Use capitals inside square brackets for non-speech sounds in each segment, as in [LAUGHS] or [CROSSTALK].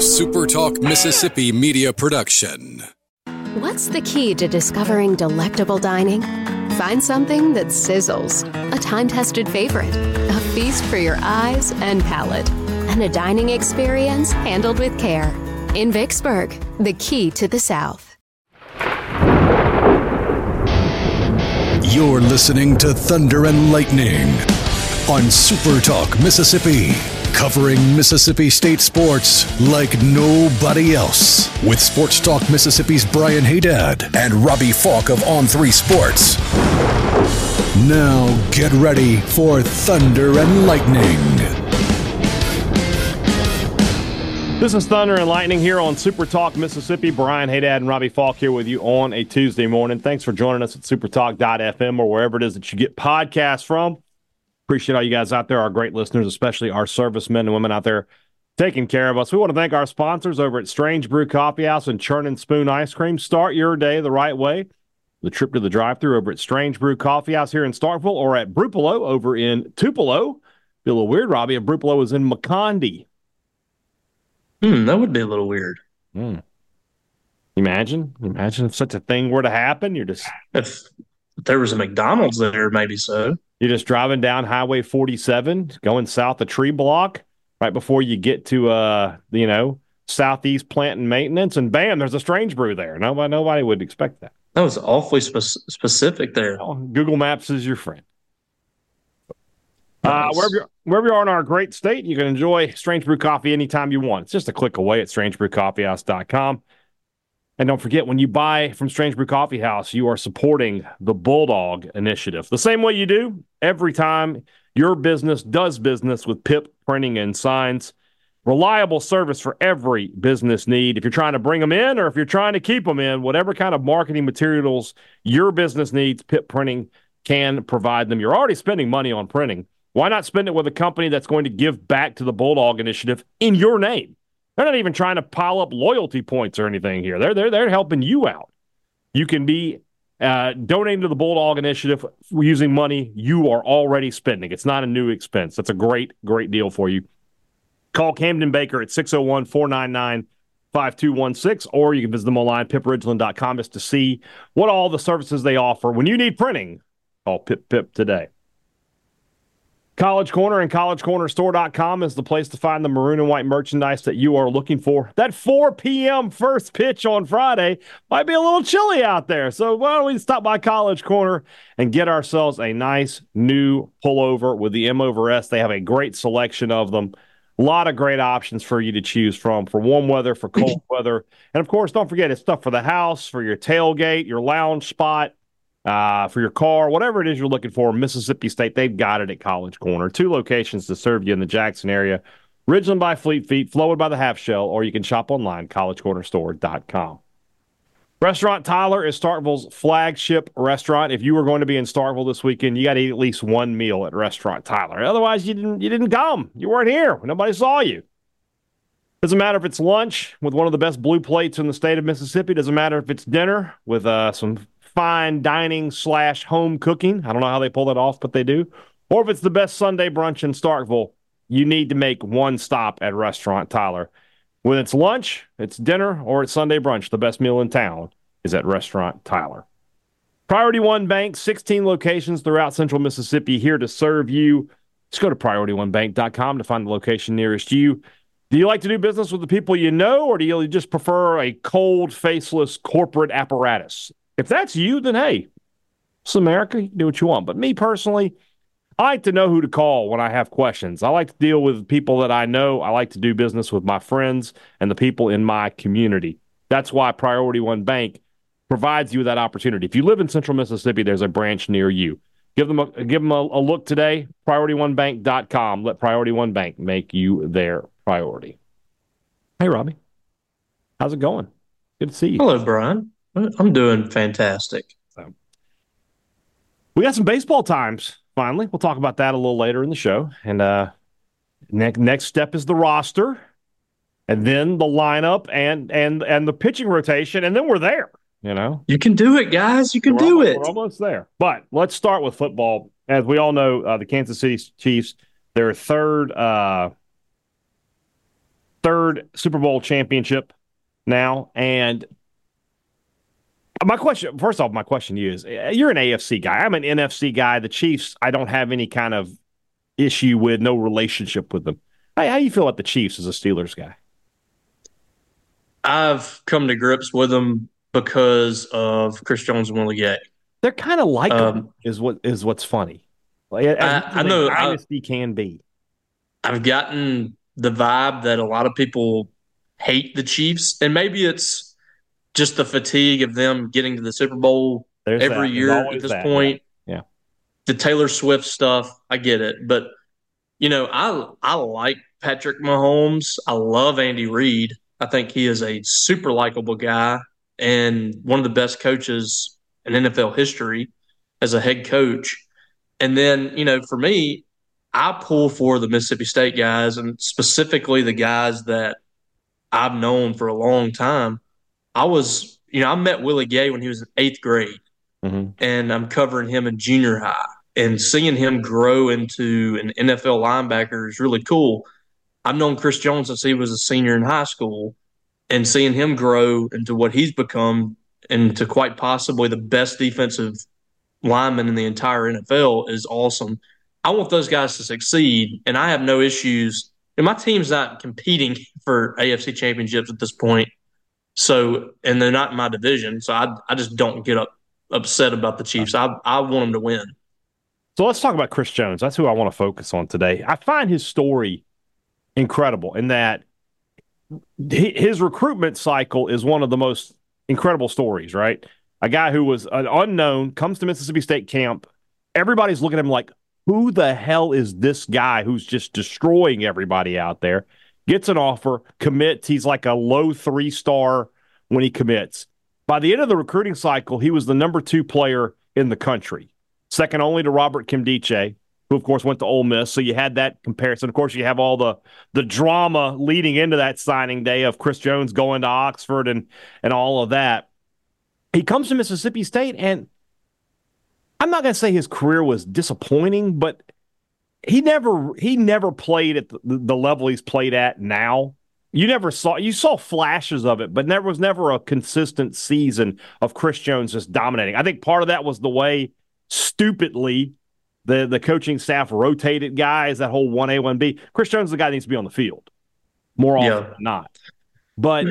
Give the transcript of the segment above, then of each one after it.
SuperTalk Mississippi media production. What's the key to discovering delectable dining? Find something that sizzles, a time tested favorite, a feast for your eyes and palate, and a dining experience handled with care. In Vicksburg, the key to the South. You're listening to Thunder and Lightning on SuperTalk Mississippi covering Mississippi State sports like nobody else. With Sports Talk Mississippi's Brian Hadad and Robbie Faulk of On 3 Sports. Now get ready for Thunder and Lightning. This is Thunder and Lightning here on Super Talk Mississippi. Brian Hadad and Robbie Faulk here with you on a Tuesday morning. Thanks for joining us at supertalk.fm or wherever it is that you get podcasts from. Appreciate all you guys out there, our great listeners, especially our servicemen and women out there taking care of us. We want to thank our sponsors over at Strange Brew Coffee House and Churn and Spoon Ice Cream. Start your day the right way. The trip to the drive-through over at Strange Brew Coffee House here in Starkville or at Brupolo over in Tupelo. Be a little weird, Robbie. If Brupolo is in McCondy. Hmm, that would be a little weird. Hmm. Imagine, imagine if such a thing were to happen. You're just if there was a McDonald's there, maybe so. You're just driving down Highway 47, going south of Trebloc, right before you get to uh, you know, Southeast Plant and Maintenance, and bam, there's a strange brew there. Nobody, nobody would expect that. That was awfully spe- specific there. Google Maps is your friend. Uh, nice. Uh, wherever, you're, wherever you are in our great state, you can enjoy Strange Brew Coffee anytime you want. It's just a click away at strangebrewcoffeehouse.com. And don't forget, when you buy from Strange Brew Coffee House, you are supporting the Bulldog Initiative. The same way you do every time your business does business with PIP Printing and Signs. Reliable service for every business need. If you're trying to bring them in or if you're trying to keep them in, whatever kind of marketing materials your business needs, PIP Printing can provide them. You're already spending money on printing. Why not spend it with a company that's going to give back to the Bulldog Initiative in your name? They're not even trying to pile up loyalty points or anything here. They're they're they're helping you out. You can be uh, donating to the Bulldog Initiative using money you are already spending. It's not a new expense. That's a great great deal for you. Call Camden Baker at 601 499 5216, or you can visit them online, pipridgeland.com, just to see what all the services they offer. When you need printing, call Pip Pip today. College Corner and collegecornerstore.com is the place to find the maroon and white merchandise that you are looking for. That 4 p.m. first pitch on Friday might be a little chilly out there. So why don't we stop by College Corner and get ourselves a nice new pullover with the M over S? They have a great selection of them. A lot of great options for you to choose from for warm weather, for cold [LAUGHS] weather. And of course, don't forget it's stuff for the house, for your tailgate, your lounge spot uh, for your car, whatever it is you're looking for, Mississippi State, they've got it at College Corner. Two locations to serve you in the Jackson area Ridgeland by Fleet Feet, Flowwood by the Half Shell, or you can shop online, collegecornerstore.com. Restaurant Tyler is Starkville's flagship restaurant. If you were going to be in Starkville this weekend, you got to eat at least one meal at Restaurant Tyler. Otherwise, you didn't you didn't come. You weren't here. Nobody saw you. Doesn't matter if it's lunch with one of the best blue plates in the state of Mississippi. Doesn't matter if it's dinner with uh, some fine dining slash home cooking. I don't know how they pull that off, but they do. Or if it's the best Sunday brunch in Starkville, you need to make one stop at Restaurant Tyler. When it's lunch, it's dinner, or it's Sunday brunch, the best meal in town is at Restaurant Tyler. Priority One Bank, 16 locations throughout central Mississippi here to serve you. Just go to PriorityOneBank.com to find the location nearest you. Do you like to do business with the people you know, or do you just prefer a cold, faceless corporate apparatus? If that's you, then hey, it's America. You can do what you want. But me personally, I like to know who to call when I have questions. I like to deal with people that I know. I like to do business with my friends and the people in my community. That's why Priority One Bank provides you that opportunity. If you live in Central Mississippi, there's a branch near you. Give them a give them a, a look today. PriorityOneBank.com. Let Priority One Bank make you their priority. Hey, Robbie, how's it going? Good to see you. Hello, Brian. I'm doing fantastic. So, we got some baseball times finally. We'll talk about that a little later in the show. And uh, next next step is the roster, and then the lineup and and and the pitching rotation, and then we're there. You know, you can do it, guys. You can we're do almost, it. We're almost there. But let's start with football. As we all know, uh, the Kansas City Chiefs, their third uh, third Super Bowl championship now. And my question, first off, my question to you is you're an AFC guy. I'm an NFC guy. The Chiefs, I don't have any kind of issue with, no relationship with them. How, how do you feel about the Chiefs as a Steelers guy? I've come to grips with them because of Chris Jones and Willie Gay. They're kind of like um, is what is what's funny. Like, I, I know dynasty I, can be. I've gotten the vibe that a lot of people hate the Chiefs, and maybe it's just the fatigue of them getting to the Super Bowl There's every that. year at this that, point. Yeah. yeah. The Taylor Swift stuff, I get it, but you know, I I like Patrick Mahomes. I love Andy Reid. I think he is a super likable guy and one of the best coaches in NFL history as a head coach. And then, you know, for me, I pull for the Mississippi State guys and specifically the guys that I've known for a long time. I was, you know, I met Willie Gay when he was in eighth grade, mm-hmm. and I'm covering him in junior high. And seeing him grow into an NFL linebacker is really cool. I've known Chris Jones since he was a senior in high school, and seeing him grow into what he's become into quite possibly the best defensive lineman in the entire NFL is awesome. I want those guys to succeed, and I have no issues. And my team's not competing [LAUGHS] for AFC championships at this point. So, and they're not in my division. So I, I just don't get up, upset about the Chiefs. I, I want them to win. So let's talk about Chris Jones. That's who I want to focus on today. I find his story incredible in that his recruitment cycle is one of the most incredible stories, right? A guy who was an unknown comes to Mississippi State camp. Everybody's looking at him like, who the hell is this guy who's just destroying everybody out there? Gets an offer, commits. He's like a low three star when he commits. By the end of the recruiting cycle, he was the number two player in the country, second only to Robert Nkemdiche, who of course went to Ole Miss. So you had that comparison. Of course, you have all the the drama leading into that signing day of Chris Jones going to Oxford and and all of that. He comes to Mississippi State, and I'm not going to say his career was disappointing, but he never he never played at the, the level he's played at now. You never saw you saw flashes of it, but there was never a consistent season of Chris Jones just dominating. I think part of that was the way stupidly the the coaching staff rotated guys, that whole 1A, 1B. Chris Jones is the guy that needs to be on the field more often yeah. than not. But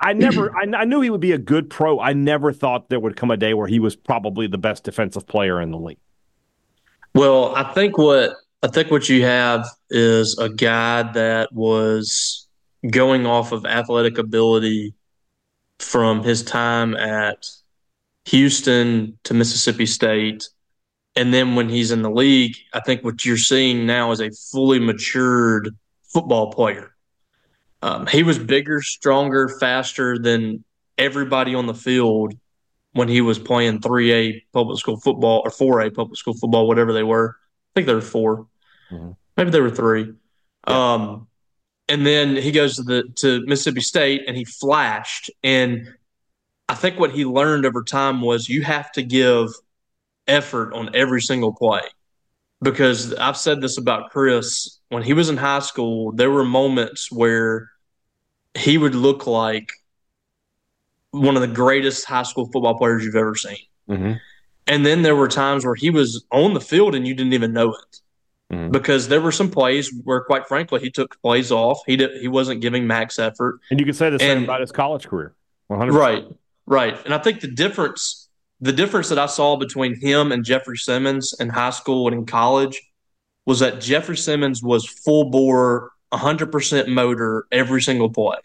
I never, I, I, knew he would be a good pro. I never thought there would come a day where he was probably the best defensive player in the league. Well, I think what I think what you have is a guy that was going off of athletic ability from his time at Houston to Mississippi State and then when he's in the league, I think what you're seeing now is a fully matured football player. Um, he was bigger, stronger, faster than everybody on the field when he was playing 3A public school football or 4A public school football, whatever they were. I think they were 4 mm-hmm. Maybe there were three. Yeah. Um, and then he goes to the to Mississippi State and he flashed. And I think what he learned over time was you have to give effort on every single play. Because I've said this about Chris when he was in high school, there were moments where he would look like one of the greatest high school football players you've ever seen. Mm-hmm. And then there were times where he was on the field and you didn't even know it. Mm-hmm. Because there were some plays where, quite frankly, he took plays off. He did, he wasn't giving max effort, and you can say the same and, about his college career. 100%. Right, right. And I think the difference the difference that I saw between him and Jeffrey Simmons in high school and in college was that Jeffrey Simmons was full bore, 100% motor every single play.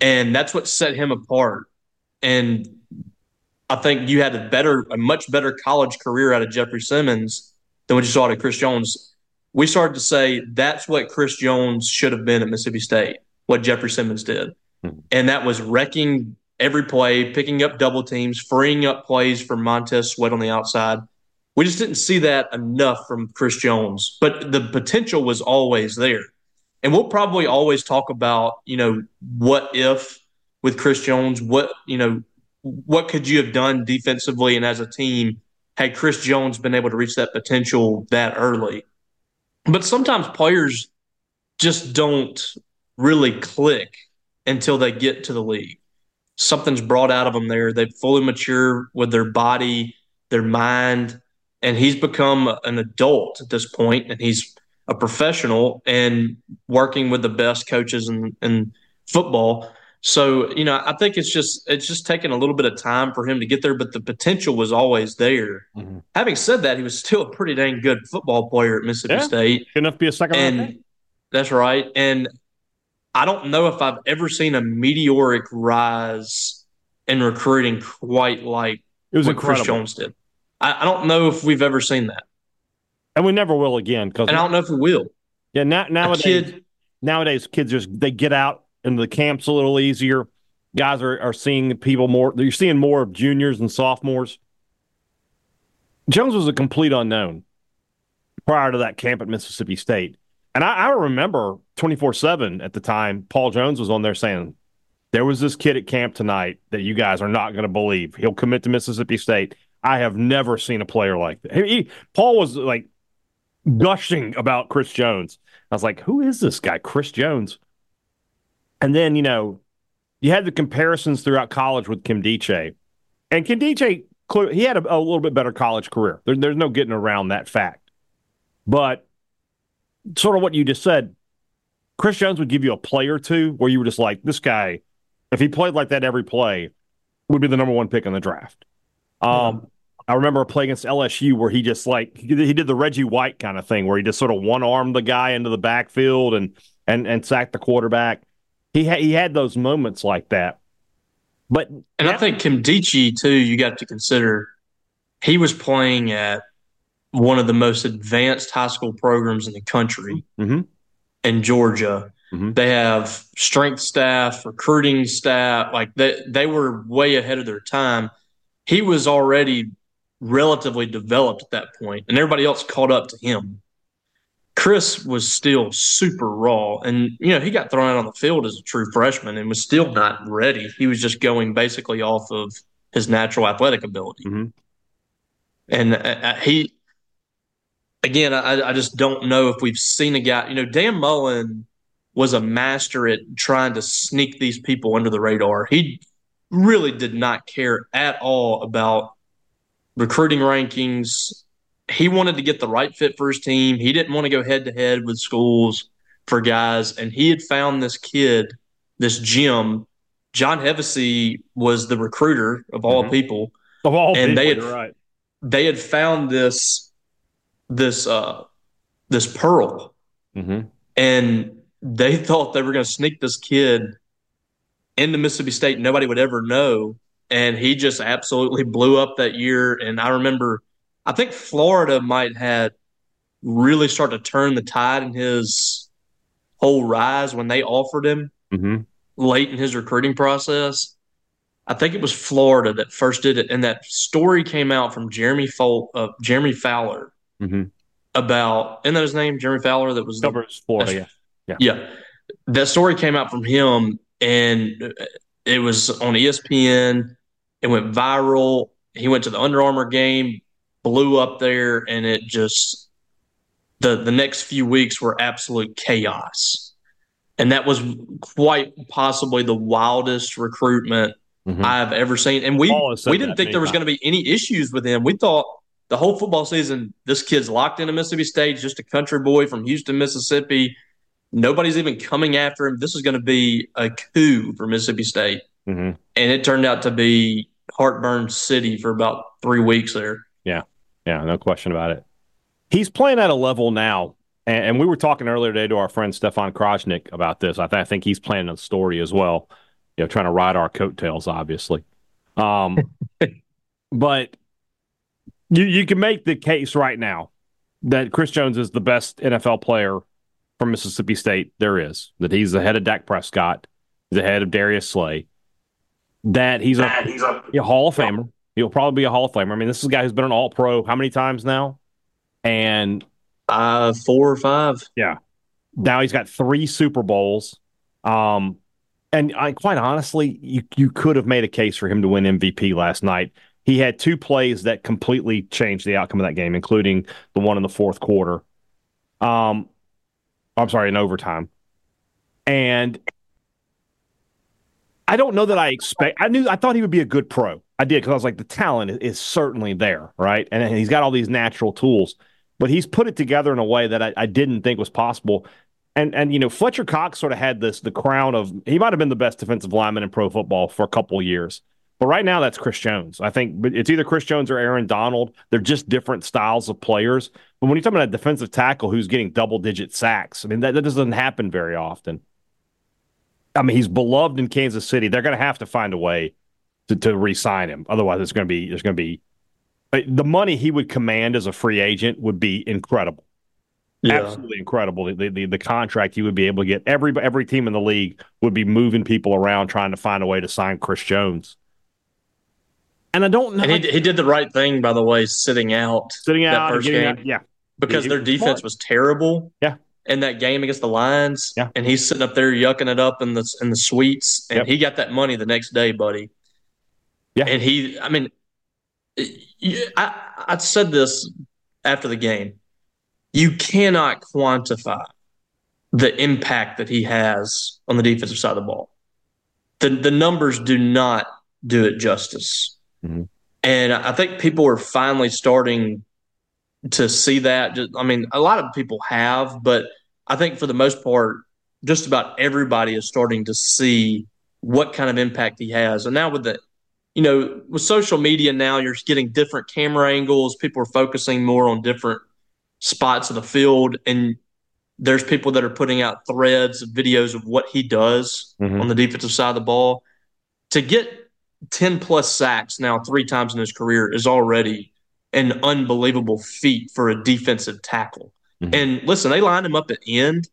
And that's what set him apart. And I think you had a better, a much better college career out of Jeffrey Simmons than what you saw out of Chris Jones. We started to say that's what Chris Jones should have been at Mississippi State, what Jeffrey Simmons did. Mm-hmm. And that was wrecking every play, picking up double teams, freeing up plays for Montez Sweat on the outside. We just didn't see that enough from Chris Jones, but the potential was always there. And we'll probably always talk about, you know, what if with Chris Jones, what, you know, what could you have done defensively and as a team had Chris Jones been able to reach that potential that early? But sometimes players just don't really click until they get to the league. Something's brought out of them there. They fully mature with their body, their mind, and he's become an adult at this point, and he's a professional and working with the best coaches in, in football. So, you know, I think it's just it's just taking a little bit of time for him to get there, but the potential was always there. Mm-hmm. Having said that, he was still a pretty dang good football player at Mississippi yeah, State. Good enough to be a second and, round. That's right. And I don't know if I've ever seen a meteoric rise in recruiting quite like it was what Chris Jones did. I, I, don't know if we've ever seen that, and we never will again. Because and I don't know if we will. Yeah, now, nowadays, kid, nowadays kids just they get out into the camps a little easier. Guys are, are seeing people more. You're seeing more of juniors and sophomores. Jones was a complete unknown prior to that camp at Mississippi State. And I, I remember 24 7 at the time, Paul Jones was on there saying, There was this kid at camp tonight that you guys are not going to believe. He'll commit to Mississippi State. I have never seen a player like that. He, Paul was like gushing about Chris Jones. I was like, Who is this guy, Chris Jones? And then, you know, you had the comparisons throughout college with Nkemdiche. And Nkemdiche, he had a, a little bit better college career. There, there's no getting around that fact. But sort of what you just said, Chris Jones would give you a play or two where you were just like, this guy, if he played like that every play, would be the number one pick in the draft. Um, I remember a play against LSU where he just like he did the Reggie White kind of thing where he just sort of one armed the guy into the backfield and and and sacked the quarterback. He ha- he had those moments like that. But and yeah. I think Nkemdiche too. You got to consider he was playing at one of the most advanced high school programs in the country mm-hmm. in Georgia. Mm-hmm. They have strength staff, recruiting staff, like they they were way ahead of their time. He was already relatively developed at that point, and everybody else caught up to him. Chris was still super raw, and you know he got thrown out on the field as a true freshman and was still not ready. He was just going basically off of his natural athletic ability, mm-hmm. and uh, uh he again, I, I just don't know if we've seen a guy. You know, Dan Mullen was a master at trying to sneak these people under the radar. He really did not care at all about recruiting rankings. He wanted to get the right fit for his team. He didn't want to go head to head with schools for guys. And he had found this kid, this Jim. John Hevesy was the recruiter of all mm-hmm. people. Of all and people, they had, right. They had found this this uh, this pearl, mm-hmm. and they [LAUGHS] thought they were going to sneak this kid into Mississippi State. Nobody would ever know, and he just absolutely blew up that year. And I remember, I think Florida might had really start to turn the tide in his whole rise when they offered him mm-hmm. late in his recruiting process. I think it was Florida that first did it, and that story came out from Jeremy Fol- uh, Jeremy Fowler, mm-hmm. about isn't that his name, Jeremy Fowler? That was the, Florida, yeah. yeah, yeah. That story came out from him, and it was on ESPN. It went viral. He went to the Under Armour game, blew up there, and it just the the next few weeks were absolute chaos. And that was quite possibly the wildest recruitment mm-hmm. I've ever seen. And we we didn't think there was going to be any issues with him. We thought the whole football season, this kid's locked into Mississippi State, just a country boy from Houston, Mississippi. Nobody's even coming after him. This is going to be a coup for Mississippi State. Mm-hmm. And it turned out to be heartburn city for about three weeks there. Yeah. Yeah. No question about it. He's playing at a level now. And, and we were talking earlier today to our friend Stefan Krajisnik about this. I, th- I think he's playing a story as well, you know, trying to ride our coattails, obviously. Um, [LAUGHS] but you you can make the case right now that Chris Jones is the best NFL player from Mississippi State there is. That he's ahead of Dak Prescott, he's ahead of Darius Slay. That he's a, he's a, a Hall of Famer. He'll probably be a Hall of Famer. I mean, this is a guy who's been an All Pro how many times now? And uh, four or five. Yeah. Now he's got three Super Bowls. Um, and I quite honestly, you you could have made a case for him to win MVP last night he had two plays that completely changed the outcome of that game, including the one in the fourth quarter. Um, I'm sorry, in overtime. And I don't know that I expect. I knew I thought he would be a good pro. I did because I was like, the talent is, certainly there, right? And he's got all these natural tools, but he's put it together in a way that I, I didn't think was possible. And and you know, Fletcher Cox sort of had this the crown of he might have been the best defensive lineman in pro football for a couple years. But right now, that's Chris Jones. I think it's either Chris Jones or Aaron Donald. They're just different styles of players. But when you're talking about a defensive tackle who's getting double digit sacks, I mean, that, that doesn't happen very often. I mean, he's beloved in Kansas City. They're going to have to find a way to, to re-sign him. Otherwise, it's going to be there's going to be uh, the money he would command as a free agent would be incredible. Yeah. Absolutely incredible. The, the the contract he would be able to get. Every every team in the league would be moving people around trying to find a way to sign Chris Jones. And I don't know. And he, he did the right thing, by the way, sitting out, sitting out, that first game. Out, yeah, because their defense smart. was terrible. Yeah, in that game against the Lions. Yeah, and he's sitting up there yucking it up in the in the suites, and yep. he got that money the next day, buddy. Yeah, and he, I mean, I I said this after the game. You cannot quantify the impact that he has on the defensive side of the ball. The the numbers do not do it justice. Mm-hmm. And I think people are finally starting to see that. Just, I mean, a lot of people have, but I think for the most part, just about everybody is starting to see what kind of impact he has. And now with the, you know, with social media now, you're getting different camera angles. People are focusing more on different spots of the field, and there's people that are putting out threads, videos of what he does mm-hmm. on the defensive side of the ball. To get 10 plus sacks now three times in his career is already an unbelievable feat for a defensive tackle. Mm-hmm. And listen, they line him up at end.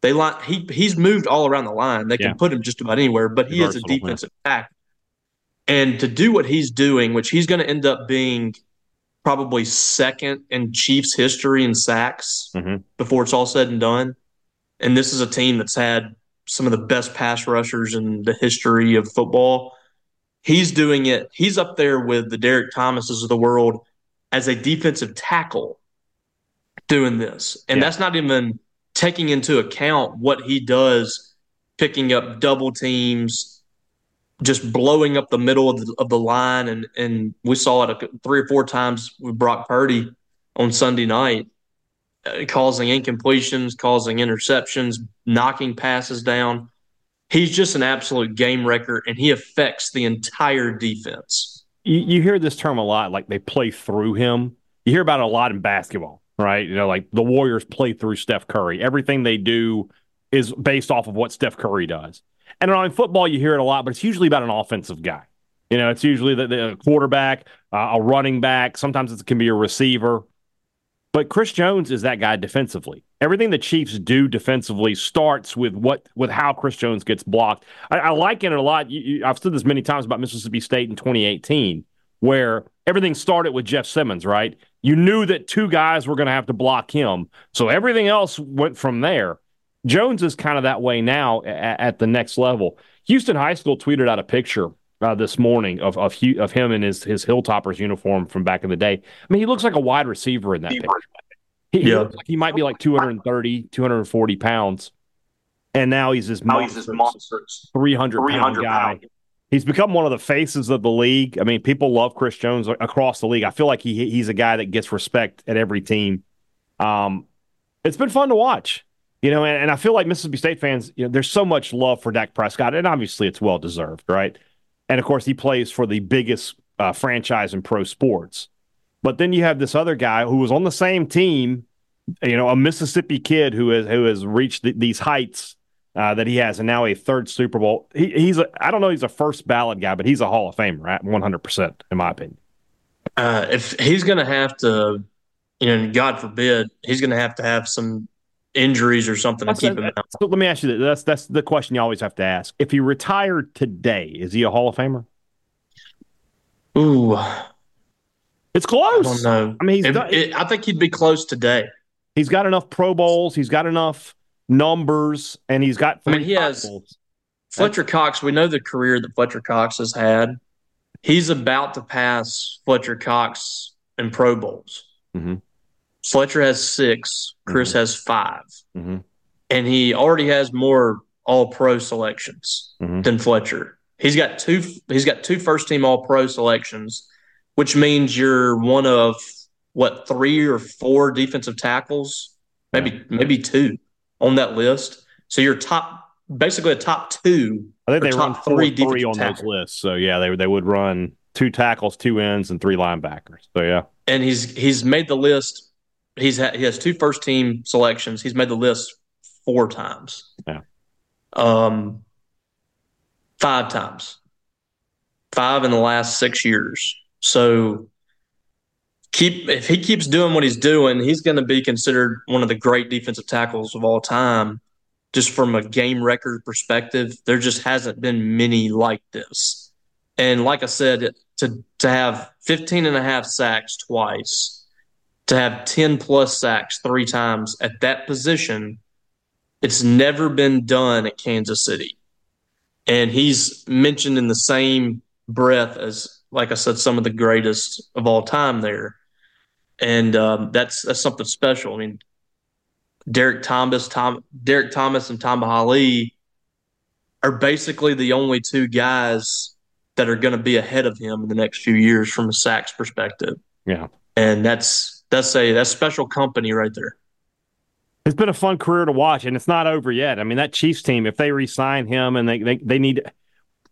They line he he's moved all around the line. They can put him just about anywhere, but he is a defensive tackle. And to do what he's doing, which he's going to end up being probably second in Chiefs history in sacks mm-hmm. before it's all said and done. And this is a team that's had some of the best pass rushers in the history of football He's doing it. He's up there with the Derrick Thomases of the world as a defensive tackle doing this. And yeah. that's not even taking into account what he does picking up double teams, just blowing up the middle of the, of the line. And, and we saw it a, three or four times with Brock Purdy on Sunday night, uh, causing incompletions, causing interceptions, knocking passes down he's just an absolute game wrecker and he affects the entire defense. You, you, hear this term a lot, like they play through him. You hear about it a lot in basketball, right? You know, like the Warriors play through Steph Curry. Everything they do is based off of what Steph Curry does. And in football, you hear it a lot, but it's usually about an offensive guy. You know, it's usually the, the quarterback, uh, a running back. Sometimes it can be a receiver. But Chris Jones is that guy defensively. Everything the Chiefs do defensively starts with what with how Chris Jones gets blocked. I, I liken it a lot. You, you, I've said this many times about Mississippi State in 2018, where everything started with Jeff Simmons. Right? You knew that two guys were going to have to block him, so everything else went from there. Jones is kind of that way now at, at the next level. Houston High School tweeted out a picture uh, this morning of of, of him in his his Hilltoppers uniform from back in the day. I mean, he looks like a wide receiver in that picture. He, yeah. he like he might be like 230, 240 pounds, and now he's this monster, he's this monster 300, 300 pound guy. Pound. He's become one of the faces of the league. I mean, people love Chris Jones across the league. I feel like he he's a guy that gets respect at every team. Um, it's been fun to watch. You know, and, and I feel like Mississippi State fans, you know, there's so much love for Dak Prescott, and obviously it's well deserved, right? And of course, he plays for the biggest uh, franchise in pro sports. But then you have this other guy who was on the same team, you know, a Mississippi kid who has who has reached th- these heights uh, that he has, and now a third Super Bowl. He, he's a I don't know he's a first ballot guy, but he's a Hall of Famer at one hundred percent in my opinion. Uh, if he's going to have to, you know, God forbid, he's going to have to have some injuries or something that's to keep him out. So let me ask you this. That's that's the question you always have to ask. If he retired today, is he a Hall of Famer? Ooh. It's close. I don't know. I mean, he's if, got, it, I think he'd be close today. He's got enough Pro Bowls. He's got enough numbers, and he's got. I mean, he has Bowls. Fletcher Cox. We know the career that Fletcher Cox has had. He's about to pass Fletcher Cox in Pro Bowls. Mm-hmm. Fletcher has six. Chris mm-hmm. has 5 mm-hmm. and he already has more All Pro selections Mhm. than Fletcher. He's got two. He's got two first team All Pro selections, which means you're one of what three or four defensive tackles, maybe maybe two on that list. So you're top, basically a top two. I think they run four three three, on those lists. So yeah, they they would run two tackles, two ends, and three linebackers. So yeah, and he's he's made the list. He's ha- he has two first team selections. He's made the list four times. Yeah. Um, five times. Five in the last six years. So keep if he keeps doing what he's doing, he's going to be considered one of the great defensive tackles of all time. Just from a game record perspective, there just hasn't been many like this. And like I said, to to have 15 and a half sacks twice, to have 10 plus sacks three times at that position, it's never been done at Kansas City. And he's mentioned in the same breath as, like I said, some of the greatest of all time there. And um, that's that's something special. I mean, Derrick Thomas, Tom, Derrick Thomas, and Tamba Hali are basically the only two guys that are going to be ahead of him in the next few years from a sacks perspective. yeah. And that's that's a that's special company right there. It's been a fun career to watch, and it's not over yet. I mean, that Chiefs team, if they re-sign him and they they, they need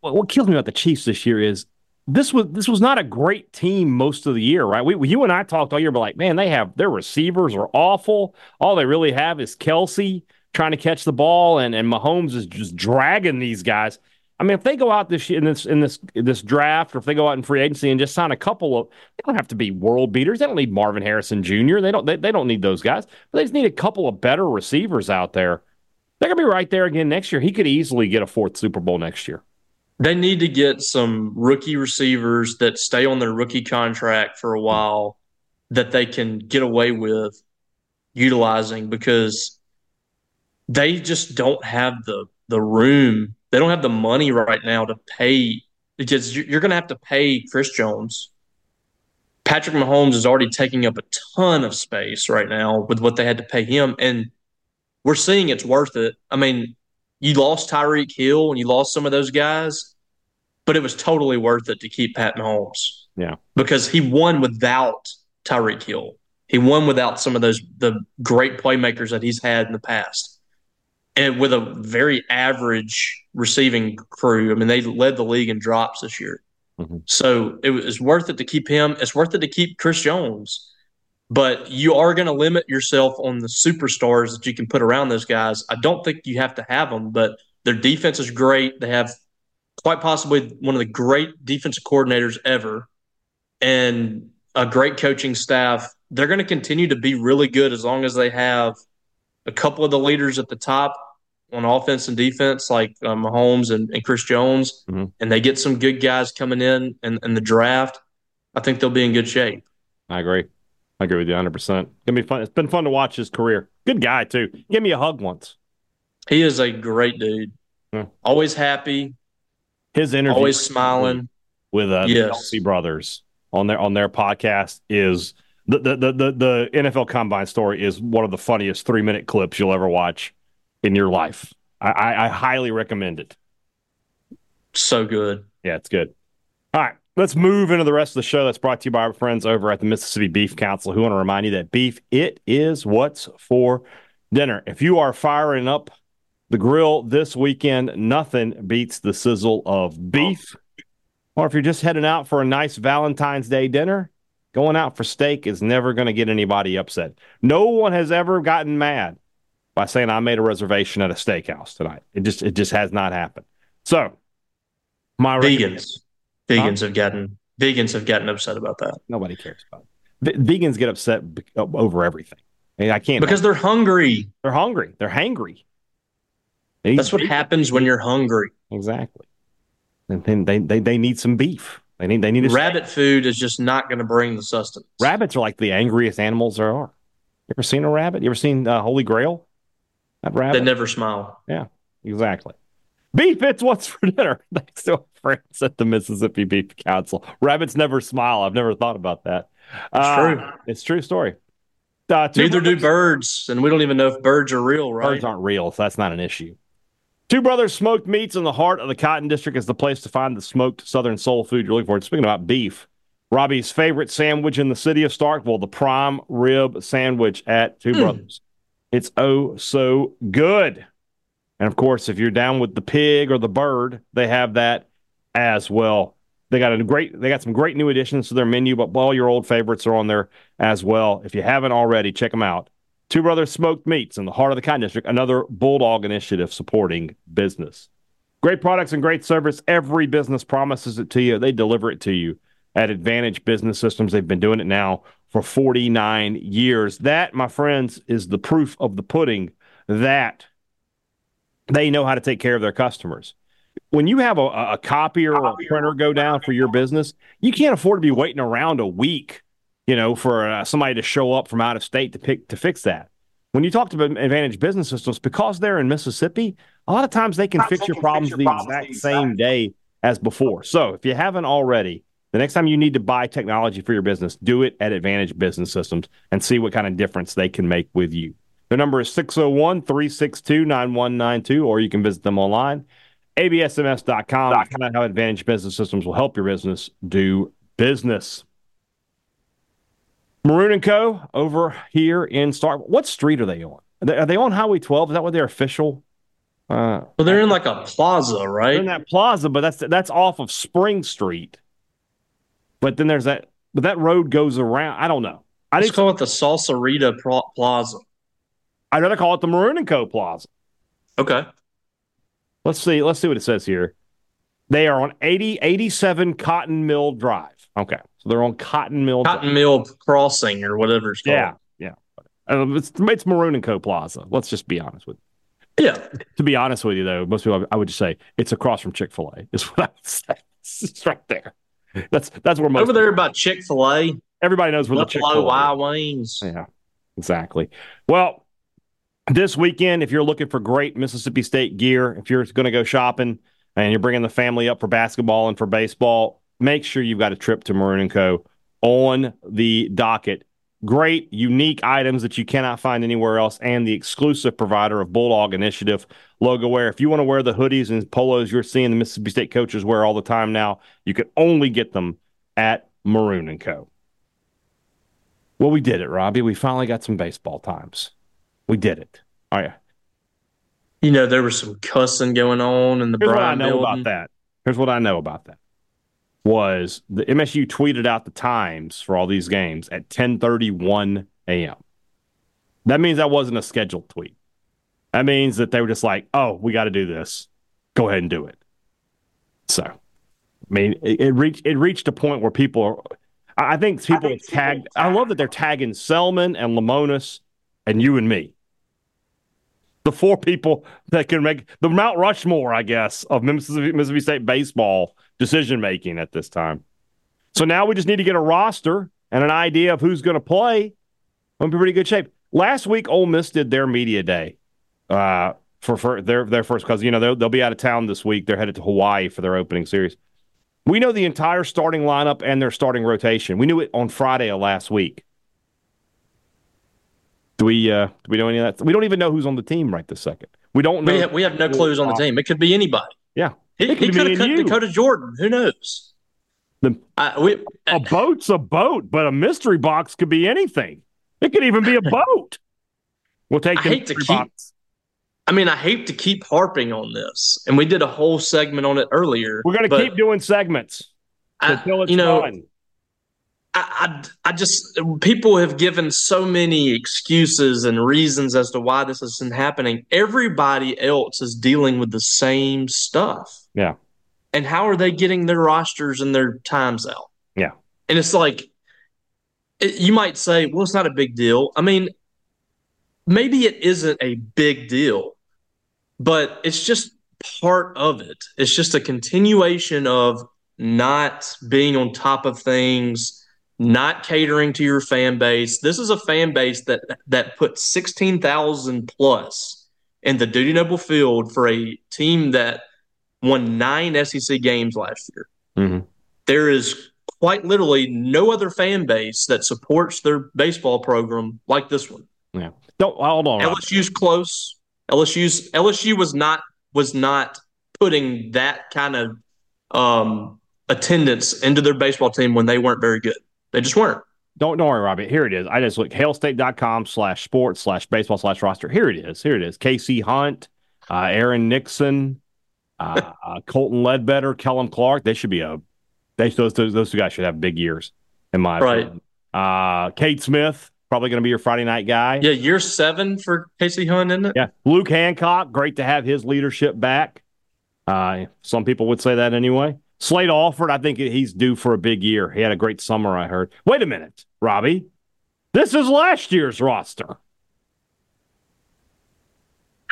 what, what kills me about the Chiefs this year is this was this was not a great team most of the year, right? We you and I talked all year, but like, man, they have their receivers are awful. All they really have is Kelce trying to catch the ball, and and Mahomes is just dragging these guys. I mean, if they go out this in this in this this draft, or if they go out in free agency and just sign a couple of, they don't have to be world beaters. They don't need Marvin Harrison Jr. They don't they, they don't need those guys. But they just need a couple of better receivers out there. They're gonna be right there again next year. He could easily get a fourth Super Bowl next year. They need to get some rookie receivers that stay on their rookie contract for a while that they can get away with utilizing because they just don't have the the room. They don't have the money right now to pay because you- you're going to have to pay Chris Jones. Patrick Mahomes is already taking up a ton of space right now with what they had to pay him, and we're seeing it's worth it. I mean, you lost Tyreek Hill and you lost some of those guys, but it was totally worth it to keep Pat Mahomes. Yeah. Because he won without Tyreek Hill. He won without some of those the great playmakers that he's had in the past. And with a very average receiving crew. I mean, they led the league in drops this year. Mhm. So it was worth it to keep him. It's worth it to keep Chris Jones but you are going to limit yourself on the superstars that you can put around those guys. I don't think you have to have them, but their defense is great. They have quite possibly one of the great defensive coordinators ever and a great coaching staff. They're going to continue to be really good as long as they have a couple of the leaders at the top on offense and defense, like uh, Mahomes and, and Chris Jones, Mhm. and they get some good guys coming in, in in the draft. I think they'll be in good shape. I agree. I agree with you 100. percent Gonna be fun. It's been fun to watch his career. Good guy too. Give me a hug once. He is a great dude. Yeah. Always happy, His interview always smiling. with uh, the Yes. Kelce brothers on their on their podcast is the the, the the the NFL Combine story is one of the funniest three minute clips you'll ever watch in your life. I, I, I highly recommend it. So good. Yeah, it's good. All right, let's move into the rest of the show. That's brought to you by our friends over at the Mississippi Beef Council, who want to remind you that beef it is what's for dinner. If you are firing up the grill this weekend, nothing beats the sizzle of oh. beef. Or if you're just heading out for a nice Valentine's Day dinner, going out for steak is never going to get anybody upset. No one has ever gotten mad by saying I made a reservation at a steakhouse tonight. It just it just has not happened. So, my Vegans. Vegans have gotten vegans have gotten upset about that. Nobody cares about it. V- vegans get upset be- over everything. I, mean, I can't Because they're hungry. they're hungry. They're hangry. They That's what eat- happens when you're hungry. exactly. And then they, they they need some beef. They need they need a Rabbit food is just not going to bring the sustenance. Rabbits are like the angriest animals there are. You ever seen a rabbit? You ever seen uh, Holy Grail? That rabbit. They never smile. Yeah, exactly. Beef, it's what's for dinner. [LAUGHS] Thanks to our friends at the Mississippi Beef Council. Rabbits never smile. I've never thought about that. Uh, true. It's a true story. Uh, Neither do birds- birds, and we don't even know if birds are real, right? Birds aren't real, so that's not an issue. Two Brothers Smoked Meats in the heart of the Cotton District is the place to find the smoked Southern soul food you're looking for. Speaking about beef, Robbie's favorite sandwich in the city of Starkville, the prime rib sandwich at Two mm. Brothers. It's oh so good. And of course, if you're down with the pig or the bird, they have that as well. They got a great they got some great new additions to their menu, but all your old favorites are on there as well. If you haven't already, check them out. Two Brothers Smoked Meats in the heart of the Cotton District, another Bulldog initiative supporting business. Great products and great service. Every business promises it to you. They deliver it to you at Advantage Business Systems. They've been doing it now for 49 years. That, my friends, is the proof of the pudding that they know how to take care of their customers. When you have a, a copier or a printer go down for your business, you can't afford to be waiting around a week you know, for uh, somebody to show up from out of state to pick to fix that. When you talk to Advantage Business Systems, because they're in Mississippi, a lot of times they can fix your problems the exact same day as before. So if you haven't already, the next time you need to buy technology for your business, do it at Advantage Business Systems and see what kind of difference they can make with you. Their number is 601 362 9192, or you can visit them online, absms.com. Find out how Advantage Business Systems will help your business do business. Maroon and Co. over here in Stark. What street are they on? Are they, on Highway 12? Is that what their official? Uh, well, they're in like a plaza, right? in that plaza, but that's that's off of Spring Street. But then there's that, but that road goes around. I don't know. I just call it the Salsarita Plaza. I'd rather call it the Maroon and Co. Plaza. Okay. Let's see. Let's see what it says here. They are on 80, 87 Cotton Mill Drive. Okay. So they're on Cotton Mill. Cotton Mill Crossing or whatever it's called. Yeah, yeah. Uh, it's, it's Maroon and Co. Plaza. Let's just be honest with you. Yeah. To be honest with you, though, most people I would just say it's across from Chick Fil A. Is what I would say. [LAUGHS] It's right there. That's that's where most over there by Chick Fil A. Everybody knows where Buffalo the Chick Fil A. Wings. Yeah, exactly. Well, this weekend, if you're looking for great Mississippi State gear, if you're going to go shopping and you're bringing the family up for basketball and for baseball, make sure you've got a trip to Maroon & Co. on the docket. Great, unique items that you cannot find anywhere else, and the exclusive provider of Bulldog Initiative logo wear. If you want to wear the hoodies and polos you're seeing the Mississippi State coaches wear all the time now, you can only get them at Maroon & Co. Well, we did it, Robbie. We finally got some baseball times. We did it. Oh, all right. You know, there was some cussing going on in the Here's what I know building. about that. Here's what I know about that was the MSU tweeted out the times for all these games at 10:31 a.m. That means that wasn't a scheduled tweet. That means that they were just like, "Oh, we got to do this. Go ahead and do it." So, I mean, it, it, reached it reached a point where people are. I think people I think tagged. People I love that they're tagging Selmon and Lemonis and you and me. The four people that can make the Mount Rushmore, I guess, of Mississippi, Mississippi State baseball decision making at this time. So now we just need to get a roster and an idea of who's going to play. We're in pretty good shape. Last week, Ole Miss did their media day uh, for, for their their first because you know they'll, they'll be out of town this week. They're headed to Hawaii for their opening series. We know the entire starting lineup and their starting rotation. We knew it on Friday of last week. Do we uh, do we know any of that? We don't even know who's on the team right this second. We don't know. We have, we have no clues on the team. It could be anybody. Yeah, he, he could have cut. Dakota Jordan. Who knows? The, we, a boat's a boat, but a mystery box could be anything. It could even be a [LAUGHS] boat. We'll take. I hate to keep. Box. I mean, I hate to keep harping on this, and we did a whole segment on it earlier. We're going to keep doing segments until it's you know, done. I, I, I just people have given so many excuses and reasons as to why this isn't happening. Everybody else is dealing with the same stuff. Yeah. And how are they getting their rosters and their times out? Yeah. And it's like it, you might say, well, it's not a big deal. I mean, maybe it isn't a big deal, but it's just part of it. It's just a continuation of not being on top of things not catering to your fan base. This is a fan base that that put 16,000 plus in the Dudy Noble field for a team that won nine SEC games last year. Mm-hmm. There is quite literally no other fan base that supports their baseball program like this one. Yeah. Don't hold on. LSU's close. LSU's LSU was not was not putting that kind of um, attendance into their baseball team when they weren't very good. They just weren't. Don't, don't worry, Robbie. Here it is. I just look hailstate.com slash sports slash baseball slash roster. Here it is. Here it is. Casey Hunt, uh, Aaron Nixon, uh, uh, Colton Ledbetter, Kellum Clark. They should be a they those, those those two guys should have big years in my right. opinion. Uh, Cade Smith, probably going to be your Friday night guy. Yeah, year seven for KC Hunt, isn't it? Yeah. Luke Hancock, great to have his leadership back. Uh, some people would say that anyway. Slade Alford, I think he's due for a big year. He had a great summer, I heard. Wait a minute, Robbie. This is last year's roster.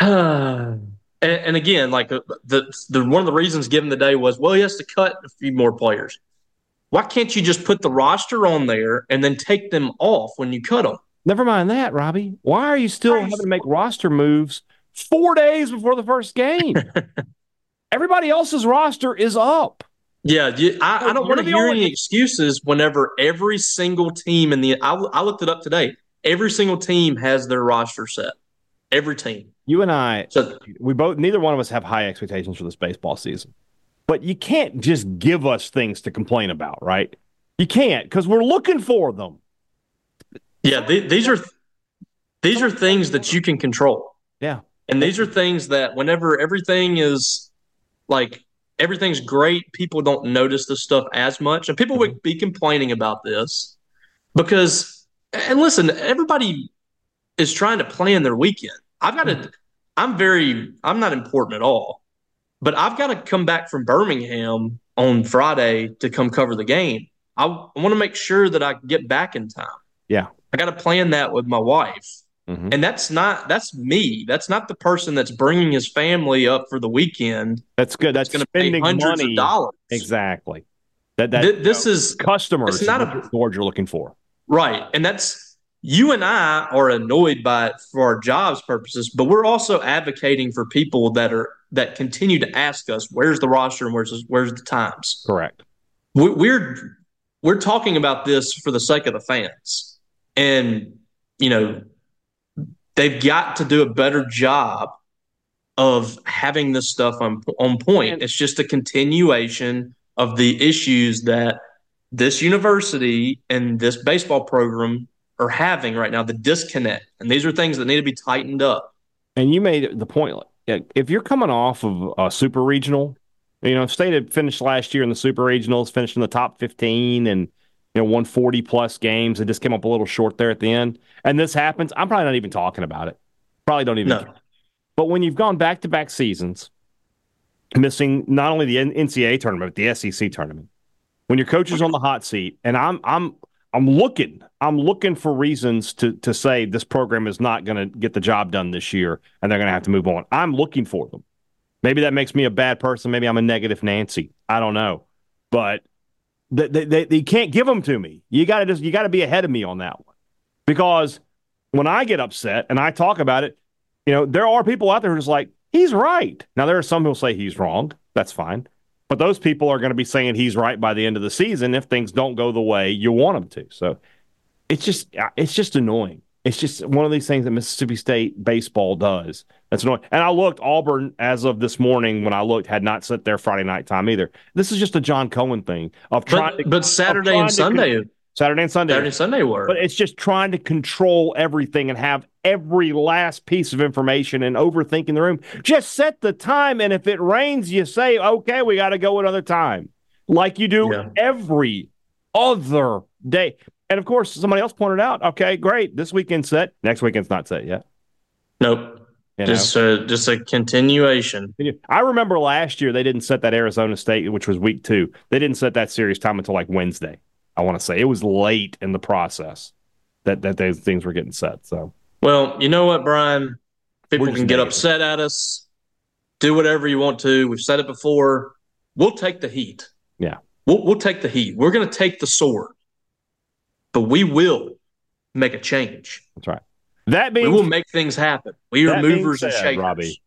[SIGHS] [SIGHS] and, and, again, like uh, the, the one of the reasons given the day was, well, he has to cut a few more players. Why can't you just put the roster on there and then take them off when you cut them? Never mind that, Robbie. Why are you still having to make roster moves four days before the first game? [LAUGHS] Everybody else's roster is up. Yeah, I, I don't want to hear any excuses whenever every single team in the I, I looked it up today. Every single team has their roster set. Every team. You and I, so, we both, neither one of us have high expectations for this baseball season. But you can't just give us things to complain about, right? You can't because we're looking for them. Yeah, these are these are things that you can control. Yeah, and these are things that whenever everything is like everything's great, people don't notice this stuff as much, and people would mm-hmm. be complaining about this because. And listen, everybody is trying to plan their weekend. I've got to. I'm very. I'm not important at all. But I've got to come back from Birmingham on Friday to come cover the game. I, I want to make sure that I get back in time. Yeah. I got to plan that with my wife. Mm-hmm. And that's not that's me. That's not the person that's bringing his family up for the weekend. That's good. That's, going to pay hundreds money. of dollars. Exactly. That, that Th- this you know, is customers. It's not a word you're looking for. Right, and that's you and I are annoyed by it for our jobs purposes, but we're also advocating for people that are that continue to ask us, "Where's the roster and where's where's the times?" Correct. We're we're talking about this for the sake of the fans, and you know they've got to do a better job of having this stuff on on point. It's just a continuation of the issues that this university and this baseball program are having right now. The disconnect, and these are things that need to be tightened up. And you made the point if you're coming off of a super regional, you know, State had finished last year in the super regionals, finished in the top 15 and, you know, won 40 plus games. It just came up a little short there at the end. And this happens. I'm probably not even talking about it. Probably don't even. No. But when you've gone back to back seasons, missing not only the NCAA tournament, but the SEC tournament, when your coach is on the hot seat, and I'm, I'm, I'm looking, I'm looking for reasons to to say this program is not going to get the job done this year, and they're going to have to move on. I'm looking for them. Maybe that makes me a bad person. Maybe I'm a negative Nancy. I don't know, but they they, they, can't give them to me. You got to just you got to be ahead of me on that one, because when I get upset and I talk about it, you know there are people out there who's like he's right. Now there are some who'll say he's wrong. That's fine. But those people are going to be saying he's right by the end of the season if things don't go the way you want them to. So it's just uh, it's just annoying. It's just one of these things that Mississippi State baseball does. That's annoying. And I looked Auburn as of this morning when I looked had not set their Friday night time either. This is just a John Cohen thing of trying. But, to, but Saturday and Sunday. Con- Saturday and Sunday. Saturday and Sunday were. But it's just trying to control everything and have every last piece of information and overthinking the room. Just set the time, and if it rains, you say, okay, we got to go another time, like you do yeah. every other day. And of course, somebody else pointed out, okay, great, this weekend's set. Next weekend's not set yet. Nope. You just a, uh, just a continuation. I remember last year they didn't set that Arizona State, which was week two. They didn't set that series time until like Wednesday. I want to say it was late in the process that that those things were getting set. So, well, you know what, Brian? People can get upset at us. Do whatever you want to. We've said it before. We'll take the heat. Yeah, we'll we'll take the heat. We're going to take the sword, but we will make a change. That's right. That means we will make things happen. We are movers said, and shakers. Robbie,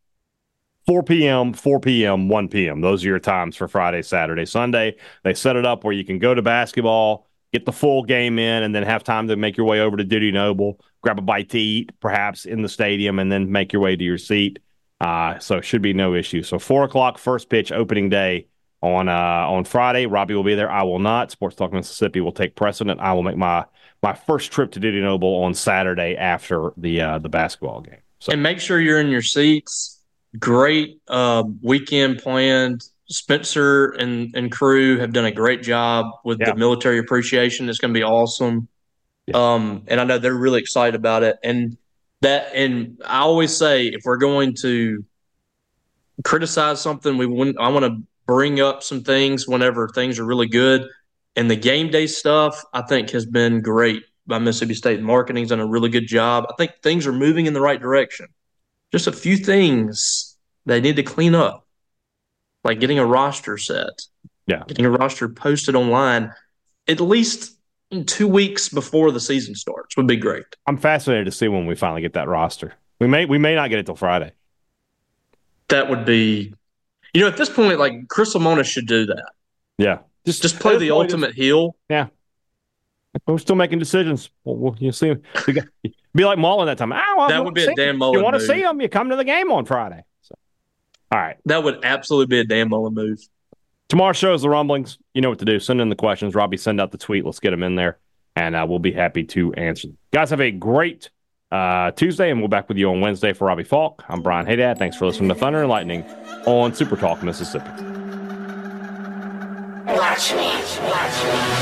4 p.m., 4 p.m., 1 p.m. Those are your times for Friday, Saturday, Sunday. They set it up where you can go to basketball, get the full game in, and then have time to make your way over to Dudy Noble, grab a bite to eat, perhaps in the stadium, and then make your way to your seat. Uh, so should be no issue. So four o'clock first pitch opening day on uh, on Friday. Robbie will be there. I will not. SportsTalk Mississippi will take precedent. I will make my my first trip to Dudy Noble on Saturday after the uh, the basketball game. So. And make sure you're in your seats. Great uh, weekend planned. Spencer and, and crew have done a great job with yeah. the military appreciation. It's going to be awesome. Yeah. Um, and I know they're really excited about it. And that, and I always say, if we're going to criticize something, we want, I want to bring up some things whenever things are really good. And the game day stuff, I think, has been great by Mississippi State. Marketing's done a really good job. I think things are moving in the right direction. Just a few things they need to clean up, like getting a roster set, yeah, getting a roster posted online at least two weeks before the season starts would be great. I'm fascinated to see when we finally get that roster. We may we may not get it till Friday. That would be you know, at this point, like Chris Lemonis should do that. Yeah, just just play the ultimate heel. Yeah, we're still making decisions. Well, we'll you see, be like Mullen that time. Oh, that would be a Dan Mullen. You want to see him? You come to the game on Friday. So, all right, that would absolutely be a Dan Mullen move. Tomorrow's show is the rumblings. You know what to do. Send in the questions. Robbie, send out the tweet. Let's get them in there, and uh, we'll be happy to answer them. Guys, have a great uh, Tuesday, and we'll back with you on Wednesday for Robbie Faulk. I'm Brian Hadad. Thanks for listening to Thunder and Lightning on SuperTalk Mississippi. Watch me, watch me.